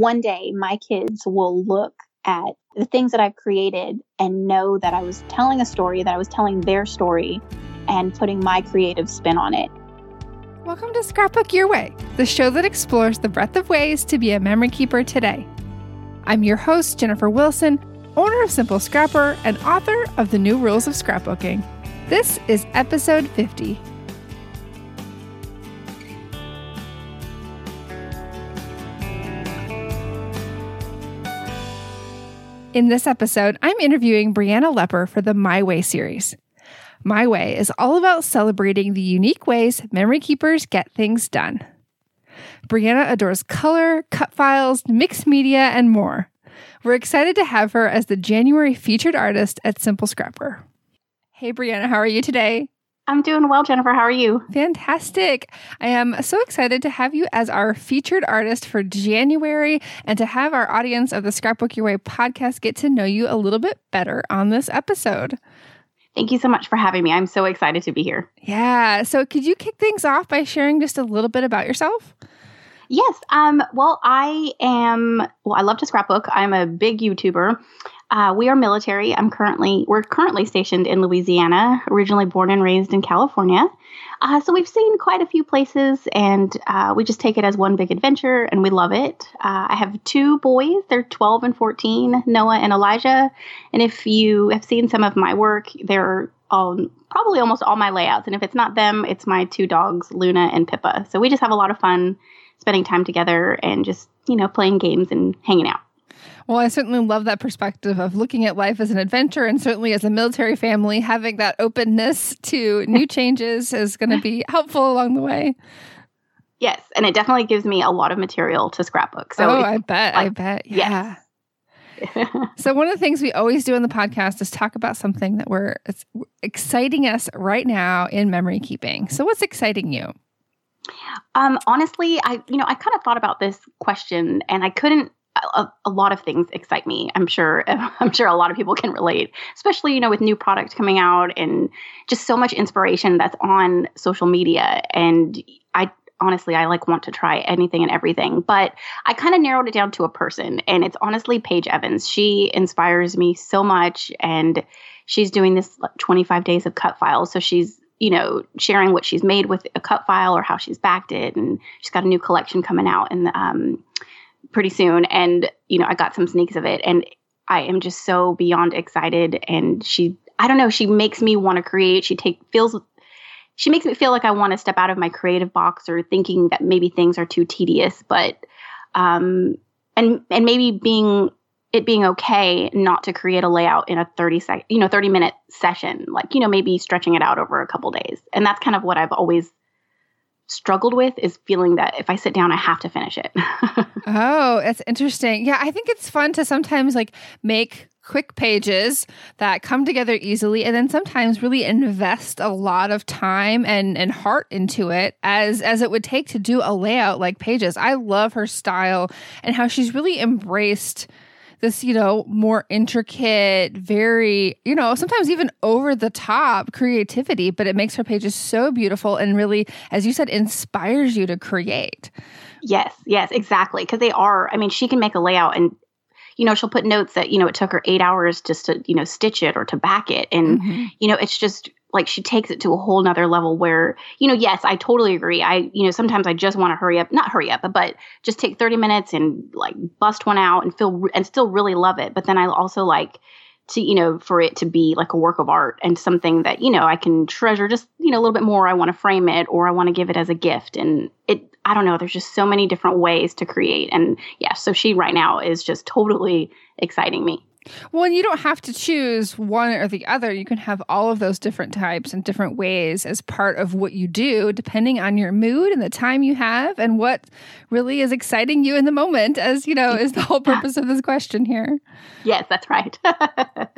one day my kids will look at the things that I've created and know that I was telling a story, that I was telling their story and putting my creative spin on it. Welcome to Scrapbook Your Way, the show that explores the breadth of ways to be a memory keeper today. I'm your host, Jennifer Wilson, owner of Simple Scrapper and author of The New Rules of Scrapbooking. This is episode 50. In this episode, I'm interviewing Brianna Lepper for the My Way series. My Way is all about celebrating the unique ways memory keepers get things done. Brianna adores color, cut files, mixed media, and more. We're excited to have her as the January featured artist at Simple Scrapper. Hey, Brianna, how are you today? I'm doing well, Jennifer. How are you? Fantastic. I am so excited to have you as our featured artist for January and to have our audience of the Scrapbook Your Way podcast get to know you a little bit better on this episode. Thank you so much for having me. I'm so excited to be here. Yeah. So, could you kick things off by sharing just a little bit about yourself? Yes. Um, well, I am, well, I love to scrapbook. I'm a big YouTuber. Uh, we are military. I'm currently, we're currently stationed in Louisiana, originally born and raised in California. Uh, so we've seen quite a few places and uh, we just take it as one big adventure and we love it. Uh, I have two boys, they're 12 and 14, Noah and Elijah. And if you have seen some of my work, they're all, probably almost all my layouts. And if it's not them, it's my two dogs, Luna and Pippa. So we just have a lot of fun spending time together and just, you know, playing games and hanging out. Well, I certainly love that perspective of looking at life as an adventure, and certainly as a military family, having that openness to new changes is going to be helpful along the way. Yes, and it definitely gives me a lot of material to scrapbook. So oh, I bet, like, I bet, yeah. Yes. so one of the things we always do on the podcast is talk about something that we're exciting us right now in memory keeping. So what's exciting you? Um, honestly, I you know I kind of thought about this question and I couldn't. A, a, lot of things excite me. I'm sure. I'm sure a lot of people can relate, especially you know with new product coming out and just so much inspiration that's on social media. And I honestly, I like want to try anything and everything. But I kind of narrowed it down to a person, and it's honestly Paige Evans. She inspires me so much, and she's doing this 25 days of cut files. So she's you know, sharing what she's made with a cut file or how she's backed it. And she's got a new collection coming out and um, pretty soon. And, you know, I got some sneaks of it. And I am just so beyond excited. And she, I don't know, she makes me want to create. She take feels she makes me feel like I want to step out of my creative box or thinking that maybe things are too tedious, but um and and maybe being it being okay not to create a layout in a 30 sec you know 30 minute session like you know maybe stretching it out over a couple days and that's kind of what i've always struggled with is feeling that if i sit down i have to finish it. Oh that's interesting. Yeah i think it's fun to sometimes like make quick pages that come together easily and then sometimes really invest a lot of time and and heart into it as as it would take to do a layout like pages. I love her style and how she's really embraced this, you know, more intricate, very, you know, sometimes even over the top creativity, but it makes her pages so beautiful and really, as you said, inspires you to create. Yes, yes, exactly. Because they are, I mean, she can make a layout and you know, she'll put notes that, you know, it took her eight hours just to, you know, stitch it or to back it. And, mm-hmm. you know, it's just like she takes it to a whole nother level where you know yes i totally agree. I you know sometimes i just want to hurry up not hurry up but just take 30 minutes and like bust one out and feel and still really love it. But then i also like to you know for it to be like a work of art and something that you know i can treasure just you know a little bit more. I want to frame it or i want to give it as a gift. And it i don't know there's just so many different ways to create. And yeah so she right now is just totally exciting me well, you don't have to choose one or the other. You can have all of those different types and different ways as part of what you do, depending on your mood and the time you have and what really is exciting you in the moment, as you know, is the whole purpose of this question here. Yes, that's right.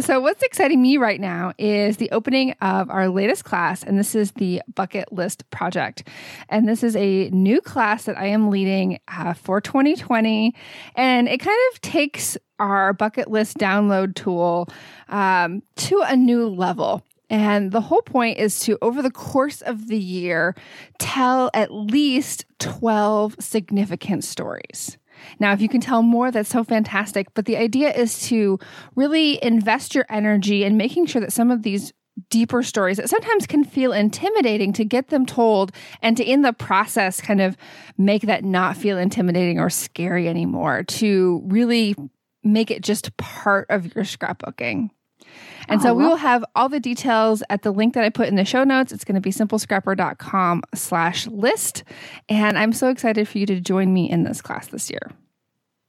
so, what's exciting me right now is the opening of our latest class, and this is the Bucket List Project. And this is a new class that I am leading uh, for 2020. And it kind of takes our bucket list download tool um, to a new level. And the whole point is to, over the course of the year, tell at least 12 significant stories. Now, if you can tell more, that's so fantastic. But the idea is to really invest your energy in making sure that some of these deeper stories that sometimes can feel intimidating to get them told and to in the process kind of make that not feel intimidating or scary anymore to really make it just part of your scrapbooking. And oh, so we will have all the details at the link that I put in the show notes. It's going to be simplescrapper.com slash list. And I'm so excited for you to join me in this class this year.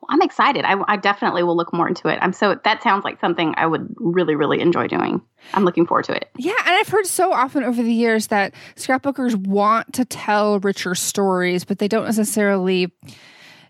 I'm excited. I, I, definitely will look more into it. I'm so that sounds like something I would really, really enjoy doing. I'm looking forward to it. Yeah, and I've heard so often over the years that scrapbookers want to tell richer stories, but they don't necessarily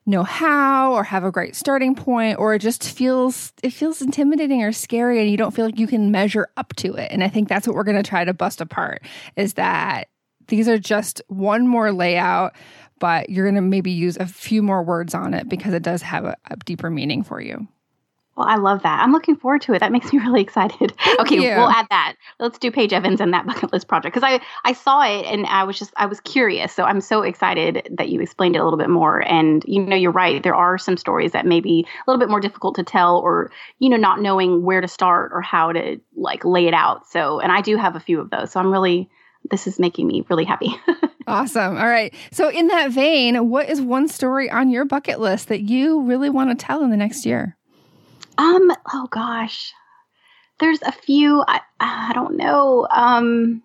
know how or have a great starting point or it just feels it feels intimidating or scary and you don't feel like you can measure up to it. And i think that's what we're going to try to bust apart is that these are just one more layout but you're going to maybe use a few more words on it because it does have a, a deeper meaning for you well, I love that. I'm looking forward to it. That makes me really excited. Thank okay, you. we'll add that. Let's do Paige Evans and that bucket list project because I I saw it and I was just I was curious. So I'm so excited that you explained it a little bit more. And you know, you're right. There are some stories that may be a little bit more difficult to tell, or you know, not knowing where to start or how to like lay it out. So, and I do have a few of those. So I'm really this is making me really happy. awesome. All right. So, in that vein, what is one story on your bucket list that you really want to tell in the next year? Um, oh gosh. There's a few I I don't know. Um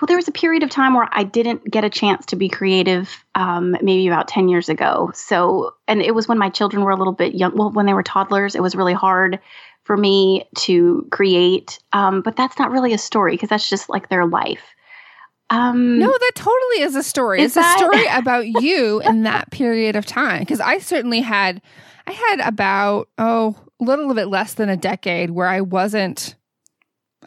well, there was a period of time where I didn't get a chance to be creative, um, maybe about 10 years ago. So, and it was when my children were a little bit young. Well, when they were toddlers, it was really hard for me to create. Um, but that's not really a story because that's just like their life. Um, no, that totally is a story. Is it's that- a story about you in that period of time. Because I certainly had I had about, oh, a little bit less than a decade where I wasn't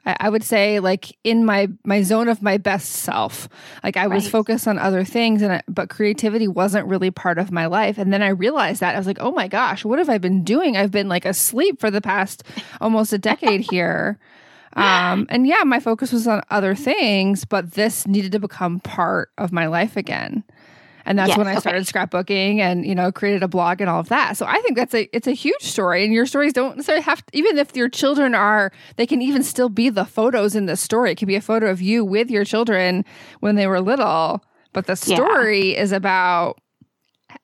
I, would say like in my my zone of my best self. Like I was focused on other things and I, but creativity wasn't really part of my life. And then I realized that I was like, "Oh my gosh, what have I been doing? I've been like asleep for the past almost a decade here." Um, and yeah, my focus was on other things, but this needed to become part of my life again and that's yes, when I okay. started scrapbooking and you know created a blog and all of that. So I think that's a it's a huge story, and your stories don't necessarily have to, even if your children are they can even still be the photos in the story. It could be a photo of you with your children when they were little, but the story yeah. is about.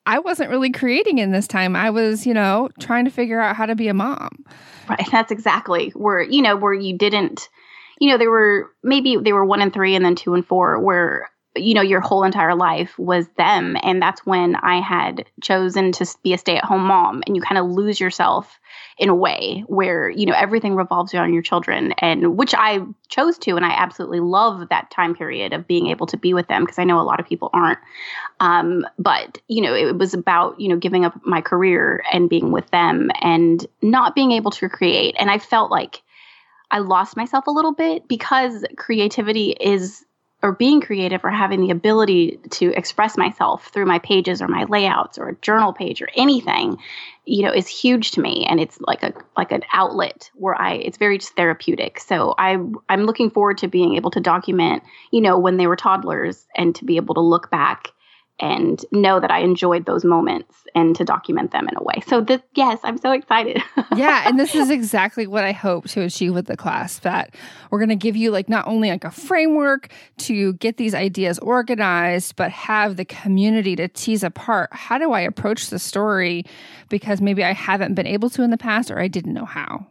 I wasn't really creating in this time. I was, you know, trying to figure out how to be a mom. Right. That's exactly where, you know, where you didn't, you know, there were maybe they were one and three and then two and four where you know your whole entire life was them and that's when i had chosen to be a stay-at-home mom and you kind of lose yourself in a way where you know everything revolves around your children and which i chose to and i absolutely love that time period of being able to be with them because i know a lot of people aren't. Um, but you know it was about you know giving up my career and being with them and not being able to create. And i felt like i lost myself a little bit because creativity is or being creative or having the ability to express myself through my pages or my layouts or a journal page or anything you know is huge to me. And it's like a like an outlet where i it's very therapeutic. So i i'm looking forward to being able to document you know when they were toddlers and to be able to look back and know that I enjoyed those moments and to document them in a way. So this yes, I'm so excited. yeah, and this is exactly what I hope to achieve with the class that we're going to give you like not only like a framework to get these ideas organized, but have the community to tease apart how do I approach the story because maybe I haven't been able to in the past or I didn't know how.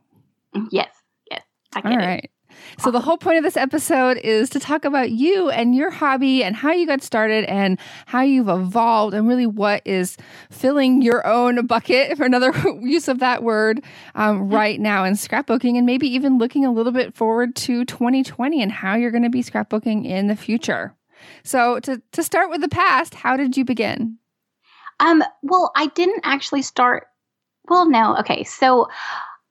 Yes. Yes. All right. It. So, the whole point of this episode is to talk about you and your hobby and how you got started and how you've evolved and really what is filling your own bucket, for another use of that word, um, right now in scrapbooking and maybe even looking a little bit forward to 2020 and how you're going to be scrapbooking in the future. So, to, to start with the past, how did you begin? Um, well, I didn't actually start. Well, no. Okay. So,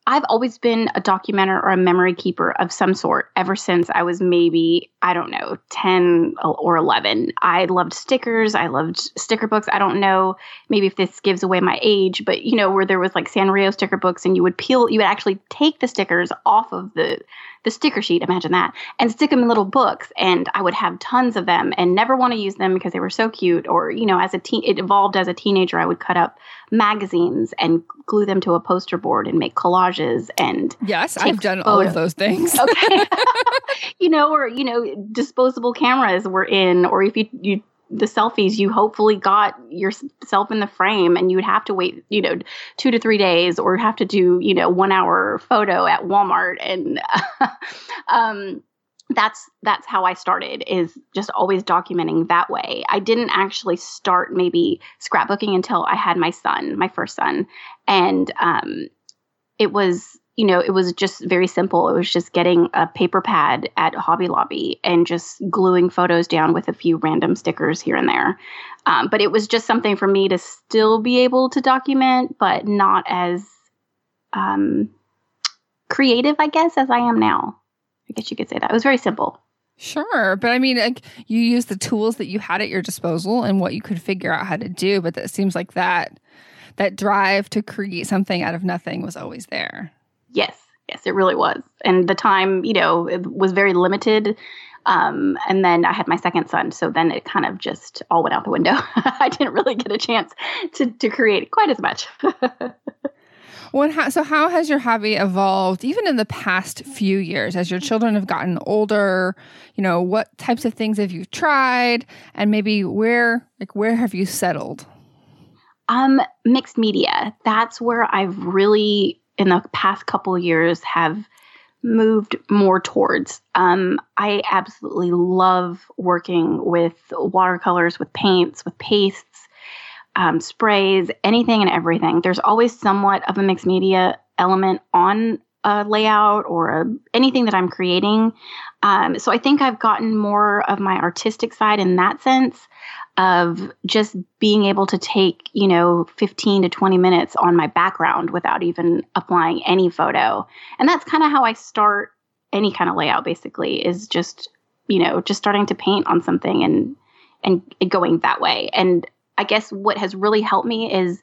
I've always been a documenter or a memory keeper of some sort ever since I was maybe, I don't know, 10 or 11. I loved stickers. I loved sticker books. I don't know, maybe if this gives away my age, but you know, where there was like Sanrio sticker books and you would peel, you would actually take the stickers off of the the sticker sheet, imagine that, and stick them in little books. And I would have tons of them and never want to use them because they were so cute. Or, you know, as a teen, it evolved as a teenager, I would cut up magazines and glue them to a poster board and make collages and yes i've done photos. all of those things okay you know or you know disposable cameras were in or if you you the selfies you hopefully got yourself in the frame and you would have to wait you know two to three days or have to do you know one hour photo at walmart. And um, that's that's how i started is just always documenting that way. I didn't actually start maybe scrapbooking until i had my son my first son. And um, it was you know, it was just very simple. It was just getting a paper pad at Hobby Lobby and just gluing photos down with a few random stickers here and there. Um, but it was just something for me to still be able to document, but not as um, creative, I guess, as I am now. I guess you could say that. It was very simple. Sure, but I mean, like you use the tools that you had at your disposal and what you could figure out how to do. But it seems like that that drive to create something out of nothing was always there. Yes, yes, it really was. And the time, you know, it was very limited. Um, and then I had my second son, so then it kind of just all went out the window. I didn't really get a chance to to create quite as much. Well, how, so how has your hobby evolved even in the past few years as your children have gotten older? You know, what types of things have you tried and maybe where like where have you settled? Um mixed media. That's where I've really in the past couple years have moved more towards. Um, I absolutely love working with watercolors, with paints, with pastes, um, sprays, anything and everything. There's always somewhat of a mixed media element on a layout or a, anything that I'm creating. Um, so I think I've gotten more of my artistic side in that sense of just being able to take, you know, 15 to 20 minutes on my background without even applying any photo. And that's kind of how I start any kind of layout basically is just, you know, just starting to paint on something and and going that way. And I guess what has really helped me is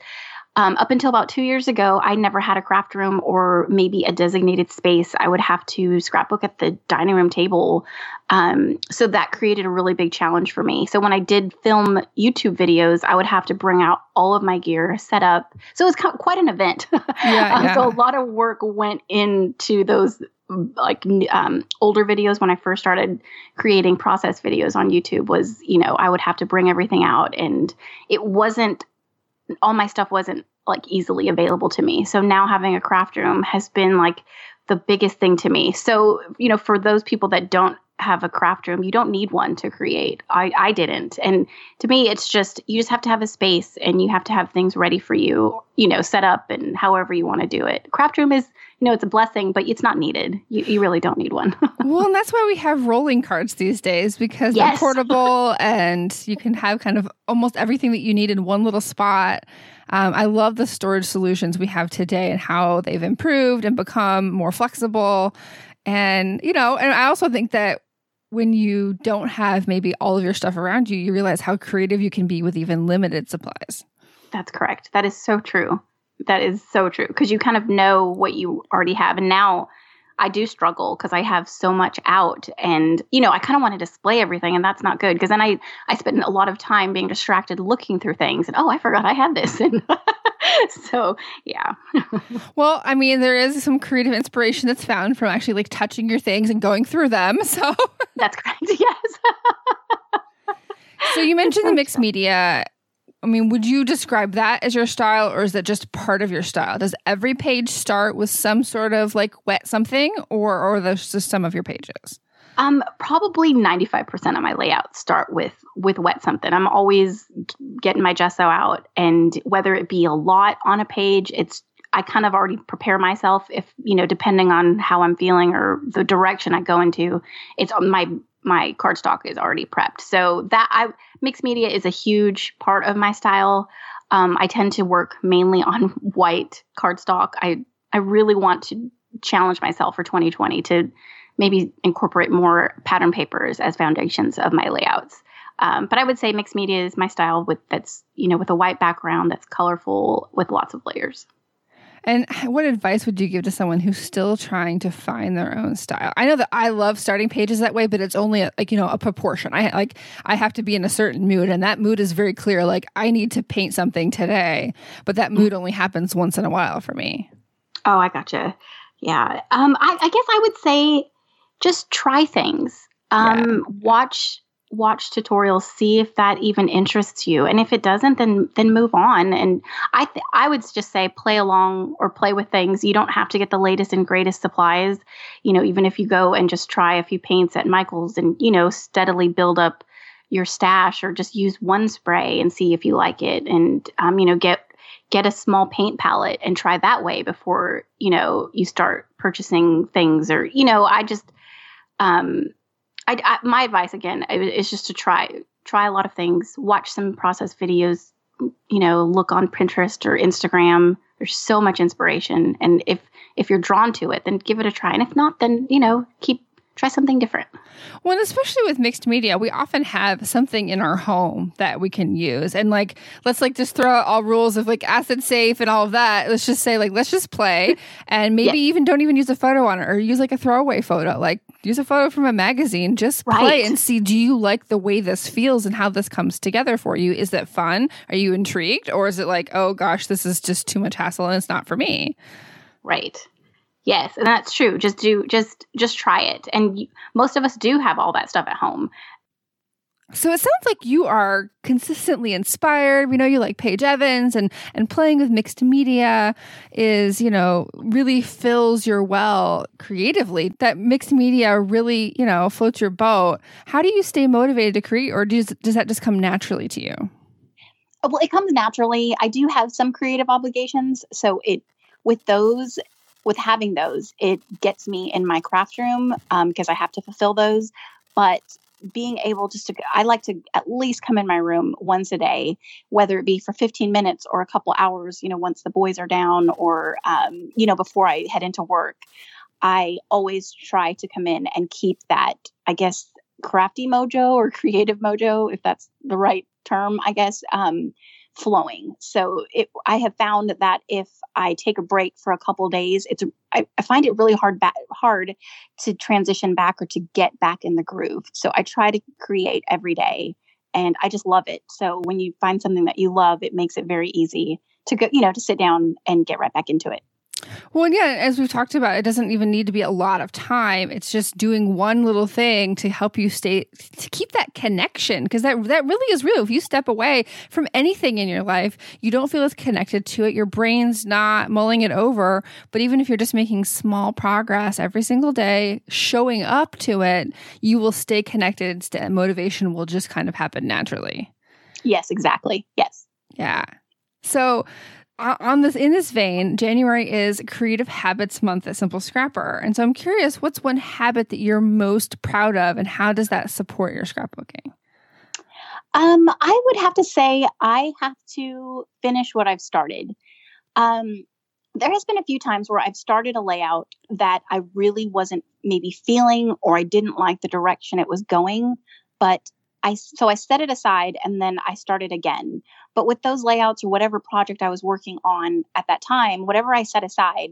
um, up until about two years ago, I never had a craft room or maybe a designated space. I would have to scrapbook at the dining room table. Um, so that created a really big challenge for me. So when I did film YouTube videos, I would have to bring out all of my gear, set up. So it was quite an event. Yeah, yeah. so a lot of work went into those like um, older videos when I first started creating process videos on YouTube was, you know, I would have to bring everything out and it wasn't all my stuff wasn't like easily available to me. So now having a craft room has been like the biggest thing to me. So, you know, for those people that don't have a craft room, you don't need one to create. I, I didn't. And to me, it's just, you just have to have a space and you have to have things ready for you, you know, set up and however you want to do it. Craft room is, you know, it's a blessing, but it's not needed. You, you really don't need one. well, and that's why we have rolling cards these days because yes. they're portable and you can have kind of almost everything that you need in one little spot. Um, I love the storage solutions we have today and how they've improved and become more flexible. And, you know, and I also think that when you don't have maybe all of your stuff around you, you realize how creative you can be with even limited supplies. That's correct. That is so true. That is so true because you kind of know what you already have. And now I do struggle because I have so much out and you know I kind of want to display everything and that's not good because then I I spend a lot of time being distracted looking through things and oh I forgot I had this. And so yeah. Well I mean there is some creative inspiration that's found from actually like touching your things and going through them so. That's correct yes. So you mentioned the mixed media I mean, would you describe that as your style or is that just part of your style? Does every page start with some sort of like wet something or or those just some of your pages? Um, probably 95% of my layouts start with with wet something. I'm always getting my gesso out and whether it be a lot on a page, it's I kind of already prepare myself if, you know, depending on how I'm feeling or the direction I go into, it's my my cardstock is already prepped. So that I mixed media is a huge part of my style. Um, I tend to work mainly on white cardstock. I I really want to challenge myself for 2020 to maybe incorporate more pattern papers as foundations of my layouts. Um, but I would say mixed media is my style with that's you know with a white background that's colorful with lots of layers. And what advice would you give to someone who's still trying to find their own style? I know that I love starting pages that way, but it's only a, like you know a proportion. I like I have to be in a certain mood, and that mood is very clear. Like I need to paint something today, but that mood only happens once in a while for me. Oh, I gotcha. Yeah. Um, I, I guess I would say just try things. Um, yeah. watch watch tutorials see if that even interests you. And if it doesn't then then move on. And i th- i would just say play along or play with things. You don't have to get the latest and greatest supplies. You know even if you go and just try a few paints at michael's and you know steadily build up your stash or just use one spray and see if you like it. And um, you know get get a small paint palette and try that way before you know you start purchasing things or you know i just um I, I, my advice again is just to try try a lot of things, watch some process videos, you know, look on Pinterest or Instagram. There's so much inspiration, and if if you're drawn to it, then give it a try, and if not, then you know, keep try something different. Well, especially with mixed media, we often have something in our home that we can use. And like, let's like just throw out all rules of like acid safe and all of that. Let's just say like, let's just play and maybe yeah. even don't even use a photo on it or use like a throwaway photo. Like use a photo from a magazine, just right. play and see, do you like the way this feels and how this comes together for you? Is it fun? Are you intrigued? Or is it like, oh gosh, this is just too much hassle and it's not for me? Right. Yes, and that's true. Just do just just try it. And you, most of us do have all that stuff at home. So it sounds like you are consistently inspired. We know you like Paige Evans and and playing with mixed media is, you know, really fills your well creatively. That mixed media really, you know, floats your boat. How do you stay motivated to create or does does that just come naturally to you? Well, it comes naturally. I do have some creative obligations, so it with those with having those, it gets me in my craft room because um, I have to fulfill those. But being able just to, I like to at least come in my room once a day, whether it be for 15 minutes or a couple hours, you know, once the boys are down or, um, you know, before I head into work. I always try to come in and keep that, I guess, crafty mojo or creative mojo, if that's the right term, I guess, um, flowing. So it, I have found that if I take a break for a couple days, it's I, I find it really hard ba- hard to transition back or to get back in the groove. So I try to create every day, and I just love it. So when you find something that you love, it makes it very easy to go, you know, to sit down and get right back into it. Well, yeah, as we've talked about, it doesn't even need to be a lot of time. It's just doing one little thing to help you stay to keep that connection because that that really is real. If you step away from anything in your life, you don't feel as connected to it. Your brain's not mulling it over. But even if you're just making small progress every single day, showing up to it, you will stay connected. And motivation will just kind of happen naturally. Yes, exactly. Yes. Yeah. So on this in this vein, January is Creative Habits Month at Simple Scrapper. And so I'm curious, what's one habit that you're most proud of and how does that support your scrapbooking? Um, I would have to say I have to finish what I've started. Um, there has been a few times where I've started a layout that I really wasn't maybe feeling or I didn't like the direction it was going, but I so I set it aside and then I started again. But with those layouts or whatever project I was working on at that time, whatever I set aside,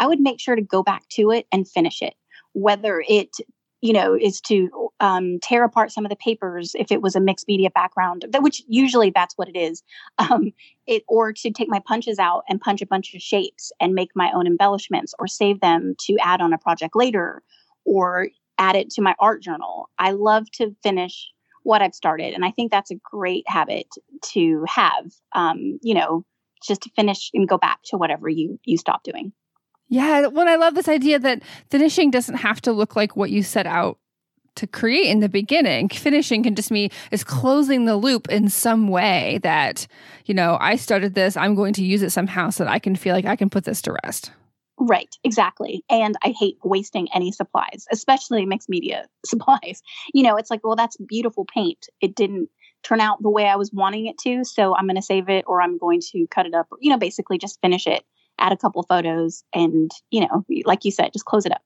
I would make sure to go back to it and finish it, whether it you know is to um, tear apart some of the papers if it was a mixed media background which usually that's what it is um, it or to take my punches out and punch a bunch of shapes and make my own embellishments or save them to add on a project later or add it to my art journal. I love to finish what i've started and i think that's a great habit to have um, you know just to finish and go back to whatever you you stop doing yeah, well, I love this idea that finishing doesn't have to look like what you set out to create in the beginning. Finishing can just mean is closing the loop in some way that, you know, I started this, I'm going to use it somehow so that I can feel like I can put this to rest. Right, exactly. And I hate wasting any supplies, especially mixed media supplies. You know, it's like, well, that's beautiful paint. It didn't turn out the way I was wanting it to, so I'm going to save it or I'm going to cut it up, you know, basically just finish it add a couple photos and you know like you said just close it up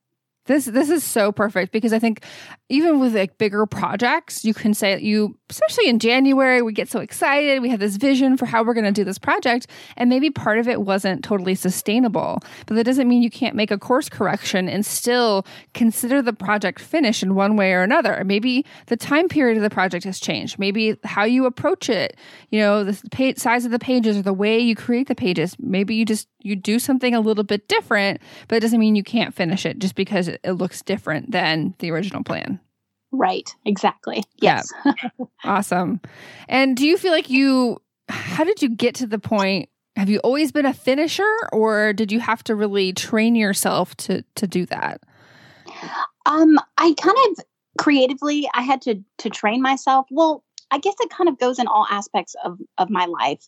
this this is so perfect because I think even with like bigger projects, you can say you especially in January, we get so excited, we have this vision for how we're going to do this project, and maybe part of it wasn't totally sustainable. But that doesn't mean you can't make a course correction and still consider the project finished in one way or another. Maybe the time period of the project has changed. Maybe how you approach it, you know, the page, size of the pages or the way you create the pages. Maybe you just you do something a little bit different, but it doesn't mean you can't finish it just because it, looks different than the original plan. Right, exactly. Yes. Yeah. awesome. And do you feel like you how did you get to the point have you always been a finisher or did you have to really train yourself to to do that? Um I kind of creatively I had to to train myself. Well, I guess it kind of goes in all aspects of of my life.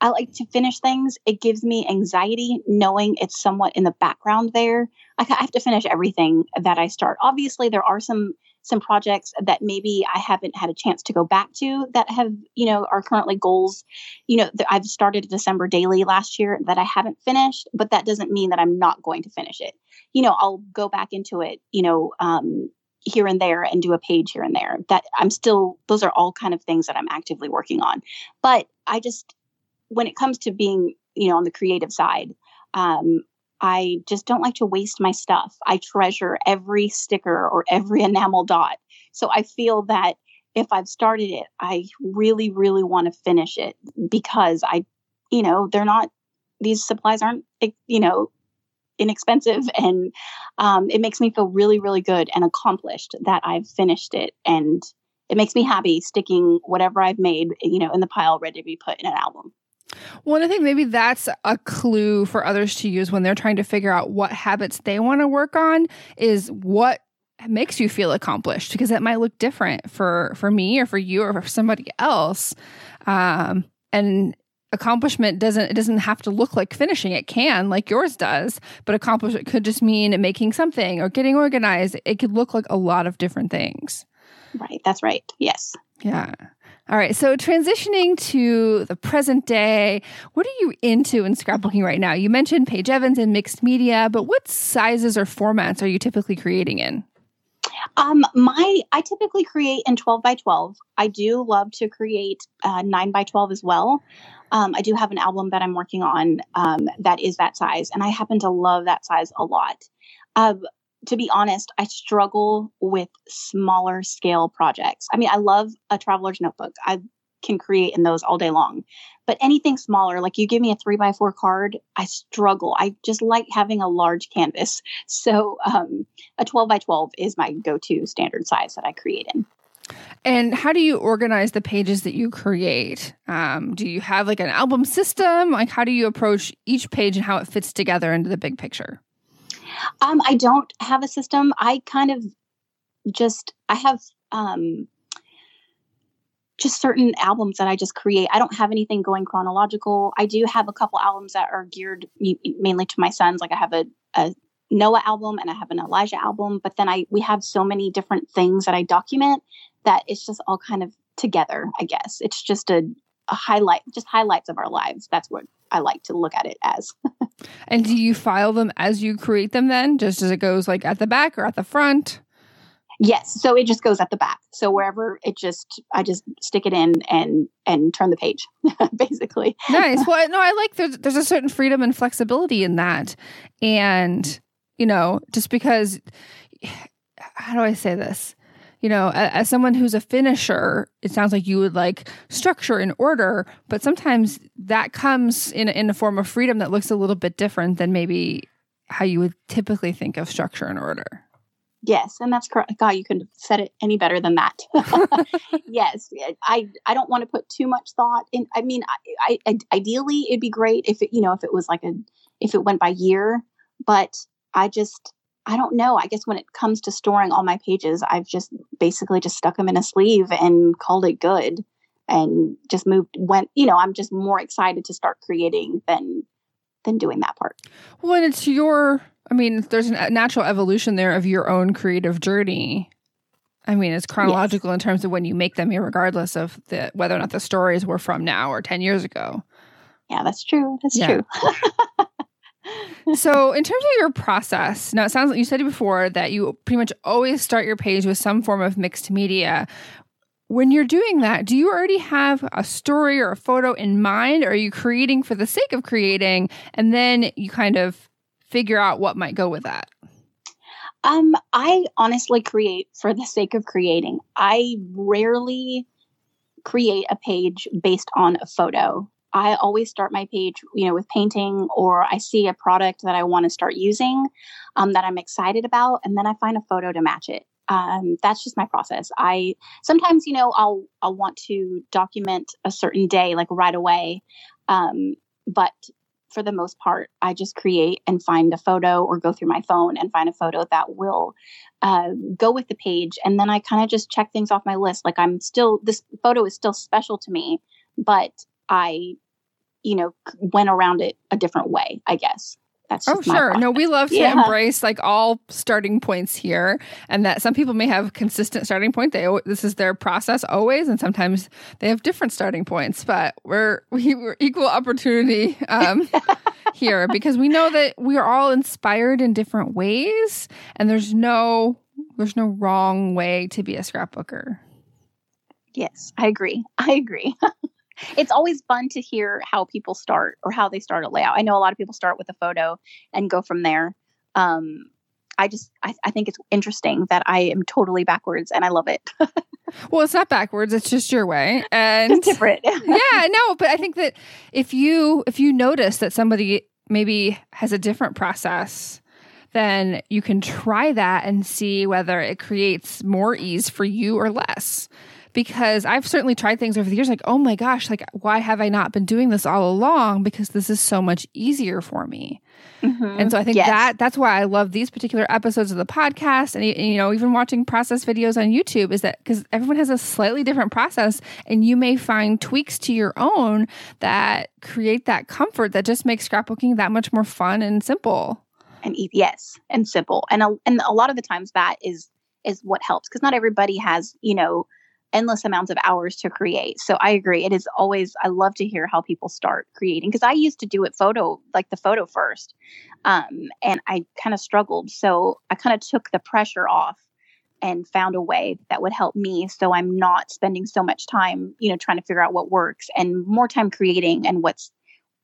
I like to finish things. It gives me anxiety knowing it's somewhat in the background there. I have to finish everything that I start. Obviously, there are some some projects that maybe I haven't had a chance to go back to that have, you know, are currently goals. You know, I've started a December daily last year that I haven't finished, but that doesn't mean that I'm not going to finish it. You know, I'll go back into it, you know, um, here and there and do a page here and there. That I'm still, those are all kind of things that I'm actively working on. But I just, when it comes to being, you know, on the creative side, um, I just don't like to waste my stuff. I treasure every sticker or every enamel dot. So I feel that if I've started it, I really, really want to finish it because I, you know, they're not, these supplies aren't, you know, inexpensive. And um, it makes me feel really, really good and accomplished that I've finished it. And it makes me happy sticking whatever I've made, you know, in the pile ready to be put in an album. Well, I think maybe that's a clue for others to use when they're trying to figure out what habits they want to work on is what makes you feel accomplished because it might look different for for me or for you or for somebody else. Um, and accomplishment doesn't it doesn't have to look like finishing it can like yours does but accomplishment could just mean making something or getting organized it could look like a lot of different things. Right that's right yes. Yeah all right. So transitioning to the present day, what are you into in scrapbooking right now? You mentioned Paige Evans and mixed media, but what sizes or formats are you typically creating in? Um, my I typically create in 12 by 12. I do love to create uh, 9 by 12 as well. Um, I do have an album that I'm working on um, that is that size, and I happen to love that size a lot. Uh, to be honest, I struggle with smaller scale projects. I mean, I love a traveler's notebook. I can create in those all day long. But anything smaller, like you give me a three by four card, I struggle. I just like having a large canvas. So um, a 12 by 12 is my go to standard size that I create in. And how do you organize the pages that you create? Um, do you have like an album system? Like, how do you approach each page and how it fits together into the big picture? Um, I don't have a system. I kind of just I have um just certain albums that I just create. I don't have anything going chronological. I do have a couple albums that are geared mainly to my sons. Like I have a, a Noah album and I have an Elijah album, but then I we have so many different things that I document that it's just all kind of together, I guess. It's just a, a highlight, just highlights of our lives. That's what I like to look at it as. and do you file them as you create them then, just as it goes like at the back or at the front? Yes, so it just goes at the back. So wherever it just, I just stick it in and and turn the page, basically. Nice. Well, no, I like there's there's a certain freedom and flexibility in that, and you know, just because, how do I say this? You know, as someone who's a finisher, it sounds like you would like structure and order, but sometimes that comes in in a form of freedom that looks a little bit different than maybe how you would typically think of structure and order. Yes, and that's correct. God, you couldn't have said it any better than that. yes, I I don't want to put too much thought in. I mean, I, I, ideally it'd be great if it you know if it was like a if it went by year, but I just I don't know. I guess when it comes to storing all my pages, I've just basically just stuck them in a sleeve and called it good, and just moved. Went you know I'm just more excited to start creating than than doing that part. Well, and it's your I mean, there's a natural evolution there of your own creative journey. I mean, it's chronological yes. in terms of when you make them, regardless of the whether or not the stories were from now or ten years ago. Yeah, that's true. That's yeah. true. so, in terms of your process, now it sounds like you said before that you pretty much always start your page with some form of mixed media. When you're doing that, do you already have a story or a photo in mind? Or are you creating for the sake of creating and then you kind of figure out what might go with that? Um, I honestly create for the sake of creating. I rarely create a page based on a photo. I always start my page, you know, with painting or I see a product that I want to start using um, that I'm excited about, and then I find a photo to match it. Um, that's just my process. I sometimes, you know, I'll I'll want to document a certain day like right away, um, but for the most part, I just create and find a photo or go through my phone and find a photo that will uh, go with the page. And then I kind of just check things off my list. Like I'm still, this photo is still special to me, but I, you know, went around it a different way, I guess. That's oh sure. No we love to yeah. embrace like all starting points here and that some people may have consistent starting point. They this is their process always and sometimes they have different starting points but we're we, are equal opportunity um, here because we know that we are all inspired in different ways and there's no there's no wrong way to be a scrapbooker. Yes i agree. I agree it's always fun to hear how people start or how they start a layout. I know a lot of people start with a photo and go from there. Um, I just I, I, think it's interesting that I am totally backwards and I love it. well, it's not backwards; it's just your way, and just different. yeah, no, but I think that if you if you notice that somebody maybe has a different process, then you can try that and see whether it creates more ease for you or less because I've certainly tried things over the years like, oh my gosh, like why have I not been doing this all along? Because this is so much easier for me. Mm-hmm. And so I think yes. that that's why I love these particular episodes of the podcast and, you know, even watching process videos on YouTube is that because everyone has a slightly different process and you may find tweaks to your own that create that comfort that just makes scrapbooking that much more fun and simple. And yes, and simple. And a, and a lot of the times that is is what helps because not everybody has, you know, endless amounts of hours to create. So I agree. It is always, I love to hear how people start creating because I used to do it photo, like the photo first. Um, and I kind of struggled. So I kind of took the pressure off and found a way that would help me so I'm not spending so much time, you know, trying to figure out what works and more time creating and what's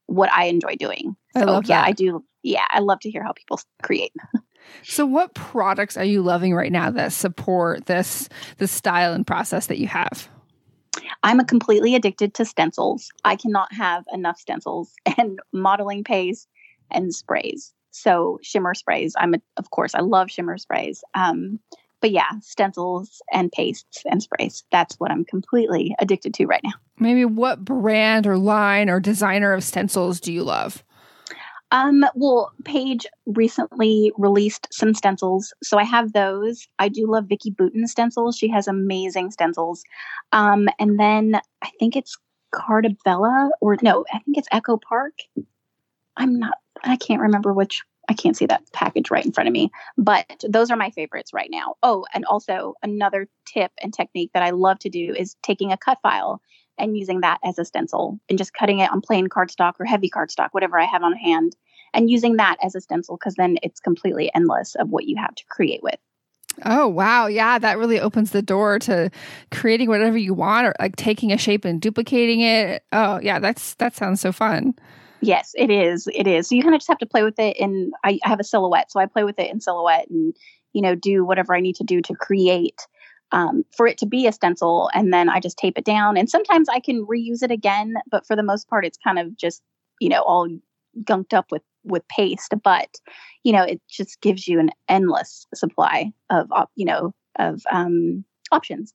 what I enjoy doing. So I yeah, that. I do yeah, I love to hear how people create. So what products are you loving right now that support this the style and process that you have? I'm a completely addicted to stencils. I cannot have enough stencils and modeling paste and sprays. So shimmer sprays. I'm a, of course I love shimmer sprays. Um, but yeah, stencils and pastes and sprays. That's what I'm completely addicted to right now. Maybe what brand or line or designer of stencils do you love? Um, well, Paige recently released some stencils, so I have those. I do love Vicki Boutin stencils. She has amazing stencils. Um, and then I think it's Carta Bella, or no, I think it's Echo Park. I'm not. I can't remember which. I can't see that package right in front of me, but those are my favorites right now. Oh, and also another tip and technique that I love to do is taking a cut file and using that as a stencil and just cutting it on plain cardstock or heavy cardstock, whatever I have on hand, and using that as a stencil because then it's completely endless of what you have to create with. Oh, wow. Yeah, that really opens the door to creating whatever you want or like taking a shape and duplicating it. Oh, yeah, that's that sounds so fun. Yes, it is. It is. So you kind of just have to play with it and I, I have a silhouette, so I play with it in silhouette and you know, do whatever I need to do to create um, for it to be a stencil and then I just tape it down. And sometimes I can reuse it again, but for the most part it's kind of just, you know, all gunked up with with paste, but you know, it just gives you an endless supply of you know of um, options.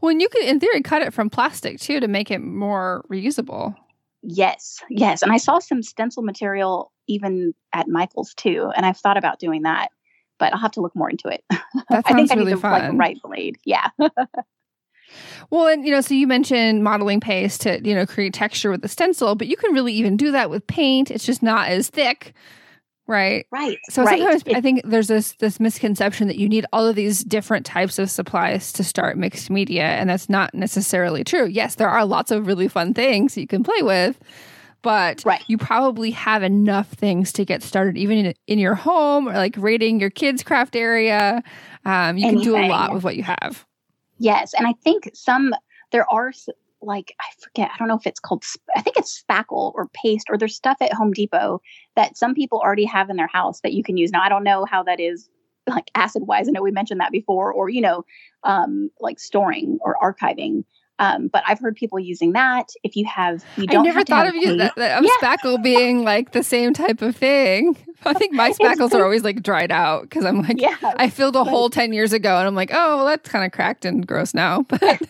Well, and you could, in theory, cut it from plastic too to make it more reusable. Yes, yes, and I saw some stencil material even at Michael's too, and I've thought about doing that, but I'll have to look more into it. That sounds I think really I need the fun. like right blade. Yeah. Well, and you know, so you mentioned modeling paste to you know create texture with the stencil, but you can really even do that with paint. It's just not as thick, right? right. So right. sometimes It- I think there's this this misconception that you need all of these different types of supplies to start mixed media, and that's not necessarily true. Yes, there are lots of really fun things you can play with, but Right. you probably have enough things to get started, even in, in your home or like rating your kids' craft area. Um, you can do a lot with what you have. Yes, and I think some there are like I forget. I don't know if it's called. I think it's spackle or paste, or there's stuff at Home Depot that some people already have in their house that you can use. Now I don't know how that is like acid wise. I know we mentioned that before, or you know, um, like storing or archiving. Um, but I've heard people using that. If you have, you don't. never have to thought of you paste. that, that, of Yeah. spackle being like the same type of thing. I think my spackles are always like dried out because I'm like Yeah, I filled a hole 10 years ago and I'm like, oh, well, that's kind of cracked and gross now. But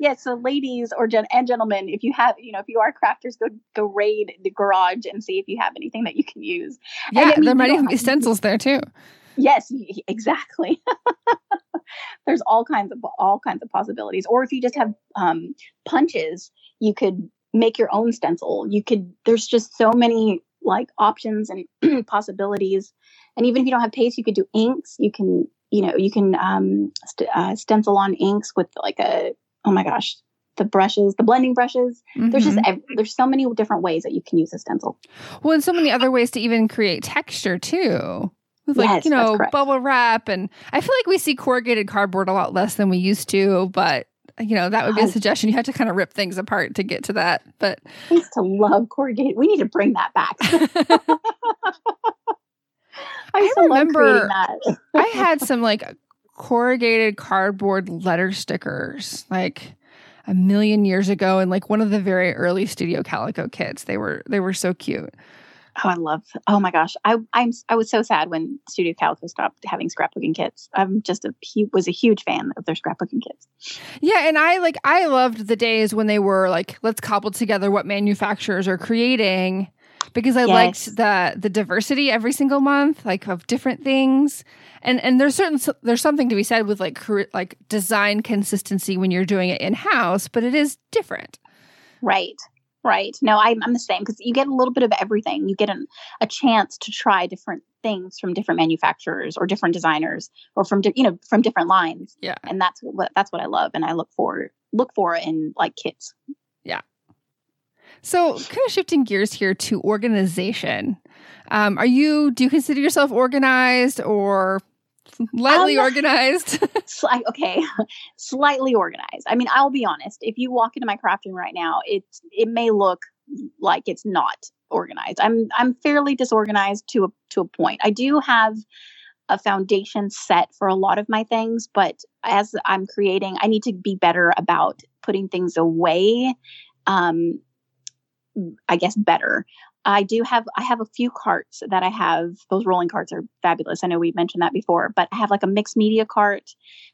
yeah. So ladies or gen- and gentlemen, if you have, you know, if you are crafters, go go raid the garage and see if you have anything that you can use. yeah, I mean, there might even be stencils there too. Yes, exactly. There's all kinds of all kinds of possibilities. Or if you just have um, punches, you could make your own stencil. You could. There's just so many like options and possibilities. And even if you don't have paste, you could do inks. You can, you know, you can um, st- uh, stencil on inks with like a. Oh my gosh, the brushes, the blending brushes. There's just Mhm. there's so many different ways that you can use a stencil. well, and so many other ways to even create texture too. With like, Yes, you know, bubble wrap. And I feel like we see corrugated cardboard a lot less than we used to. But, you know, that would be a suggestion. You have to kind of rip things apart to get to that. But I used to love corrugated. We need to bring that back. I, love remember- that. I had some like corrugated cardboard letter stickers like a million years ago in like one of the very early Studio Calico kits. They were they were so cute. Oh, I love. Oh my gosh, I I'm I was so sad when Studio Calico stopped having scrapbooking kits. I'm just a hu- was a huge fan of their scrapbooking kits. Yeah, and I like I loved the days when they were like let's cobble together what manufacturers are creating because I Yes. liked the the diversity every single month like of different things. And and there's certain there's something to be said with like like design consistency when you're doing it in house, but it is different. Right, right. No, I'm I'm the same because you get a little bit of everything. You get an, a chance to try different things from different manufacturers or different designers or from di- you know from different lines. Yeah. and that's what that's what I love and I look for look for in like kits. Yeah. So, kind of shifting gears here to organization. Um, are you? Do you consider yourself organized or lightly Um, organized? Sli- okay, slightly organized. I mean, I'll be honest. If you walk into my craft room right now, it it may look like it's not organized. I'm I'm fairly disorganized to a to a point. I do have a foundation set for a lot of my things, but as I'm creating, I need to be better about putting things away. Um, I guess better. I do have I have a few carts that I have. Those rolling carts are fabulous. I know we mentioned that before, but I have like a mixed media cart.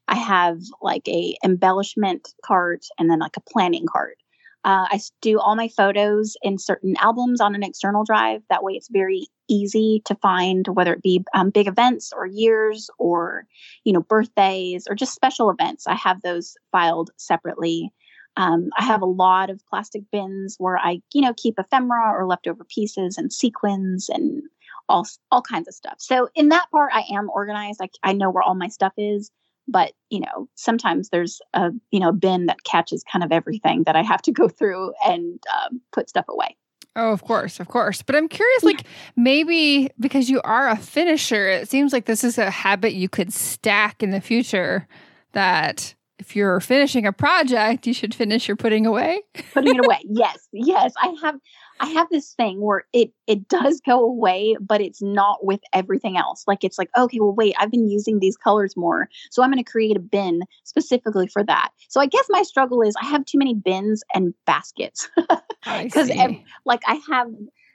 I have like a embellishment cart and then like a planning cart. Uh, I do all my photos in certain albums on an external drive. That way, it's very easy to find, whether it be um, big events or years or you know birthdays or just special events. I have those filed separately. Um, I have a lot of plastic bins where I, you know, keep ephemera or leftover pieces and sequins and all all kinds of stuff. So in that part, I am organized. I, I know where all my stuff is, but you know, sometimes there's a you know bin that catches kind of everything that I have to go through and um, put stuff away. Oh, of course, of course. But I'm curious, like maybe because you are a finisher, it seems like this is a habit you could stack in the future. That if you're finishing a project, you should finish your putting away. putting it away. Yes, yes. I have I have this thing where it it does go away, but it's not with everything else. Like it's like, okay, well, wait, I've been using these colors more, so I'm going to create a bin specifically for that. So I guess my struggle is I have too many bins and baskets because like I have,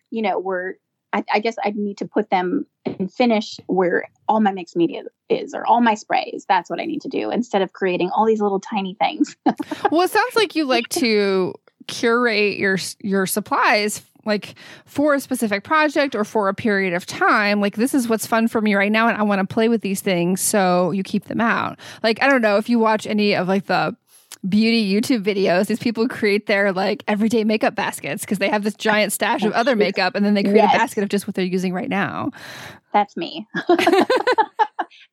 you know, where I, I, guess I'd need to put them and finish where all my mixed media is or all my sprays. That's what I need to do instead of creating all these little tiny things. well, it sounds like you like to curate your your supplies like for a specific project or for a period of time like this is what's fun for me right now and i want to play with these things so you keep them out like i don't know if you watch any of like the beauty youtube videos these people create their like everyday makeup baskets because they have this giant stash of other makeup and then they create yes. a basket of just what they're using right now. That's me.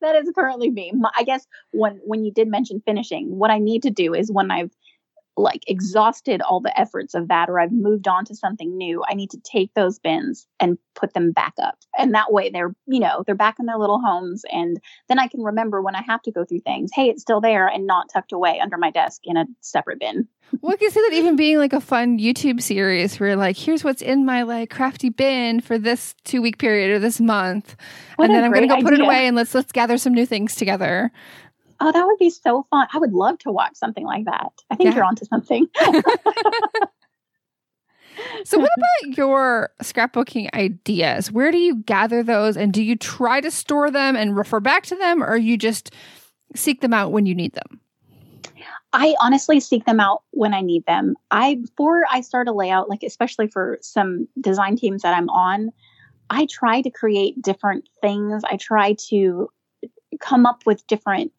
That is currently me. I guess when when you did mention finishing what i need to do is when i've like exhausted all the efforts of that or I've moved on to something new, I need to take those bins and put them back up. And that way they're, you know, they're back in their little homes and then I can remember when I have to go through things, hey, it's still there and not tucked away under my desk in a separate bin. well, I can see that even being like a fun YouTube series where like, here's what's in my like crafty bin for this two week period or this month. What and then I'm gonna go idea. put it away and let's let's gather some new things together. Oh, that would be so fun. I would love to watch something like that. I think yeah. you're onto something. so, what about your scrapbooking ideas? Where do you gather those and do you try to store them and refer back to them or you just seek them out when you need them? I honestly seek them out when I need them. I before I start a layout, like especially for some design teams that I'm on, I try to create different things. I try to come up with different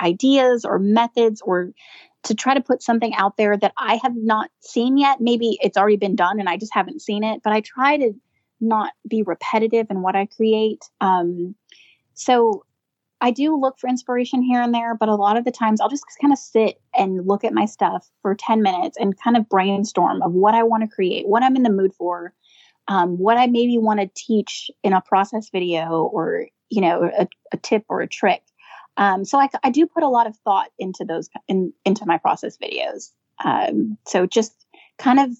ideas or methods or to try to put something out there that I have not seen yet. Maybe it's already been done and I just haven't seen it, but I try to not be repetitive in what I create. Um, so I do look for inspiration here and there, but a lot of the times I'll just kind of sit and look at my stuff for 10 minutes and kind of brainstorm of what I want to create, what I'm in the mood for, um, what I maybe want to teach in a process video or, you know, a, a tip or a trick. Um, so I, I do put a lot of thought into those in, into my process videos. Um, so just kind of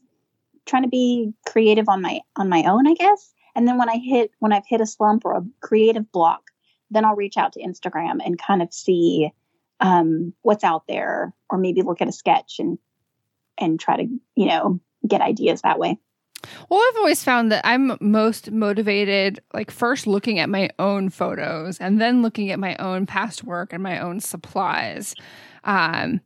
trying to be creative on my on my own, I guess. And then when I hit when I've hit a slump or a creative block, then I'll reach out to Instagram and kind of see um, what's out there, or maybe look at a sketch and and try to you know get ideas that way. Well, I've always found that I'm most motivated, like first looking at my own photos and then looking at my own past work and my own supplies. Um,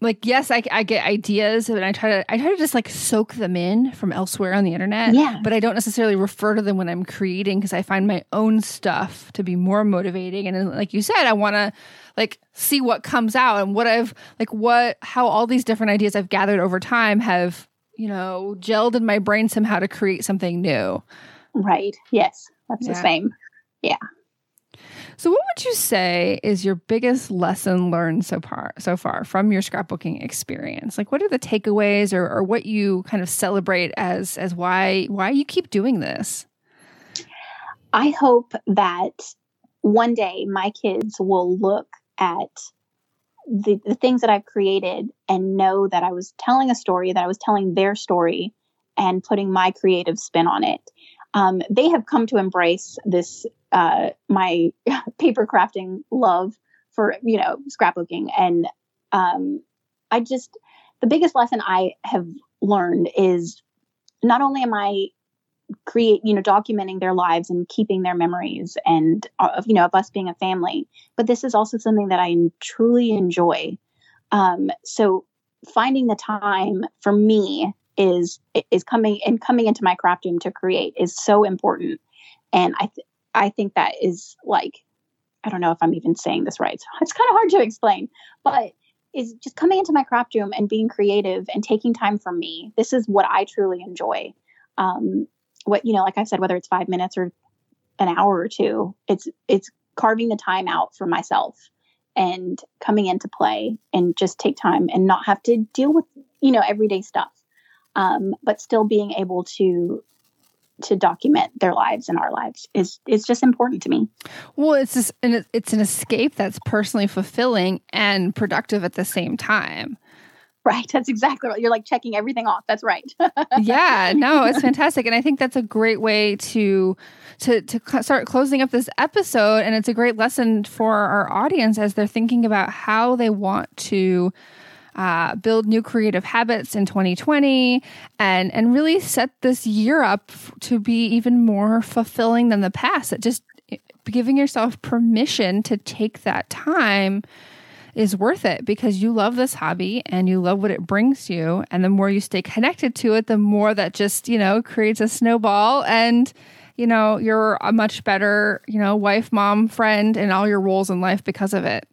like yes, I, I get ideas and I try to I try to just like soak them in from elsewhere on the internet. Yeah. But I don't necessarily refer to them when I'm creating because I find my own stuff to be more motivating. And like you said, I want to like see what comes out and what I've like what how all these different ideas I've gathered over time have you know, gelled in my brain somehow to create something new. Right. Yes. That's yeah. the same. Yeah. So what would you say is your biggest lesson learned so far so far from your scrapbooking experience? Like what are the takeaways or, or what you kind of celebrate as as why why you keep doing this? I hope that one day my kids will look at the, the things that I've created and know that I was telling a story, that I was telling their story and putting my creative spin on it. Um, they have come to embrace this, uh, my paper crafting love for, you know, scrapbooking. And um, I just, the biggest lesson I have learned is not only am I create you know documenting their lives and keeping their memories and uh, of you know of us being a family. But this is also something that i truly enjoy. Um, so finding the time for me is is coming and coming into my craft room to create is so important. And i th- i think that is like i don't know if i'm even saying this right. So it's kind of hard to explain. But is just coming into my craft room and being creative and taking time for me this is what i truly enjoy. Um, what you know like i said whether it's five minutes or an hour or two it's it's carving the time out for myself and coming into play and just take time and not have to deal with you know everyday stuff um, but still being able to to document their lives and our lives is is just important to me. Well, it's just an, it's an escape that's personally fulfilling and productive at the same time. Right. That's exactly right. You're like checking everything off. That's right. yeah. No, it's fantastic, and I think that's a great way to to to start closing up this episode. And it's a great lesson for our audience as they're thinking about how they want to. Uh, build new creative habits in 2020 and and really set this year up to be even more fulfilling than the past. It just giving yourself permission to take that time is worth it because you love this hobby and you love what it brings you. And the more you stay connected to it, the more that just, you know, creates a snowball and, you know, you're a much better, you know, wife, mom, friend, and all your roles in life because of it.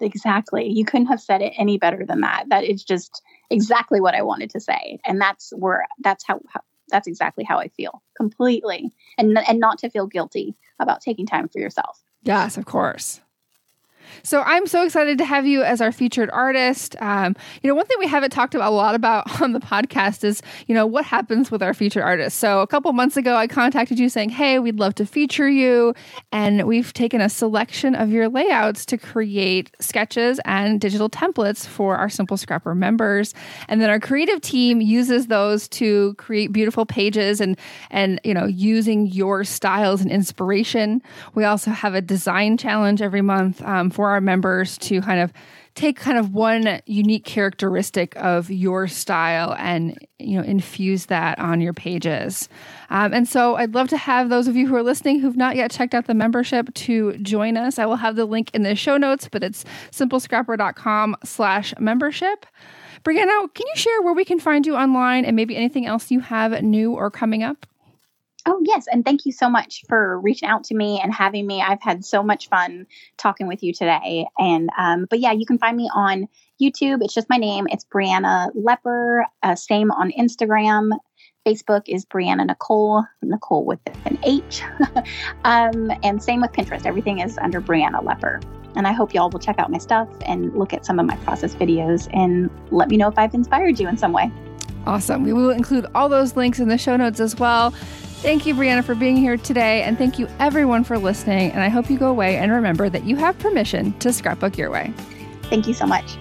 Exactly. You couldn't have said it any better than that. That is just exactly what I wanted to say. And that's where, that's how, how that's exactly how I feel completely. And, and not to feel guilty about taking time for yourself. Yes, of course. So I'm so excited to have you as our featured artist. Um, you know, one thing we haven't talked about a lot about on the podcast is, you know, what happens with our featured artists. So a couple months ago, I contacted you saying, hey, we'd love to feature you. And we've taken a selection of your layouts to create sketches and digital templates for our Simple Scrapper members. And then our creative team uses those to create beautiful pages and, and, you know, using your styles and inspiration. We also have a design challenge every month um, for our members to kind of take kind of one unique characteristic of your style and you know infuse that on your pages. Um, and so i'd love to have those of you who are listening who've not yet checked out the membership to join us. I will have the link in the show notes but it's simplescrapper.com slash membership. Brianna can you share where we can find you online and maybe anything else you have new or coming up Oh, yes. And thank you so much for reaching out to me and having me. I've had so much fun talking with you today. And, um, but yeah, you can find me on YouTube. It's just my name. It's Brianna Lepper. Uh, same on Instagram. Facebook is Brianna Nichole, Nichole with an H. um, and same with Pinterest. Everything is under Brianna Lepper. And I hope y'all will check out my stuff and look at some of my process videos and let me know if I've inspired you in some way. Awesome. We will include all those links in the show notes as well. Thank you, Brianna, for being here today. And thank you, everyone, for listening. And I hope you go away and remember that you have permission to scrapbook your way. Thank you so much.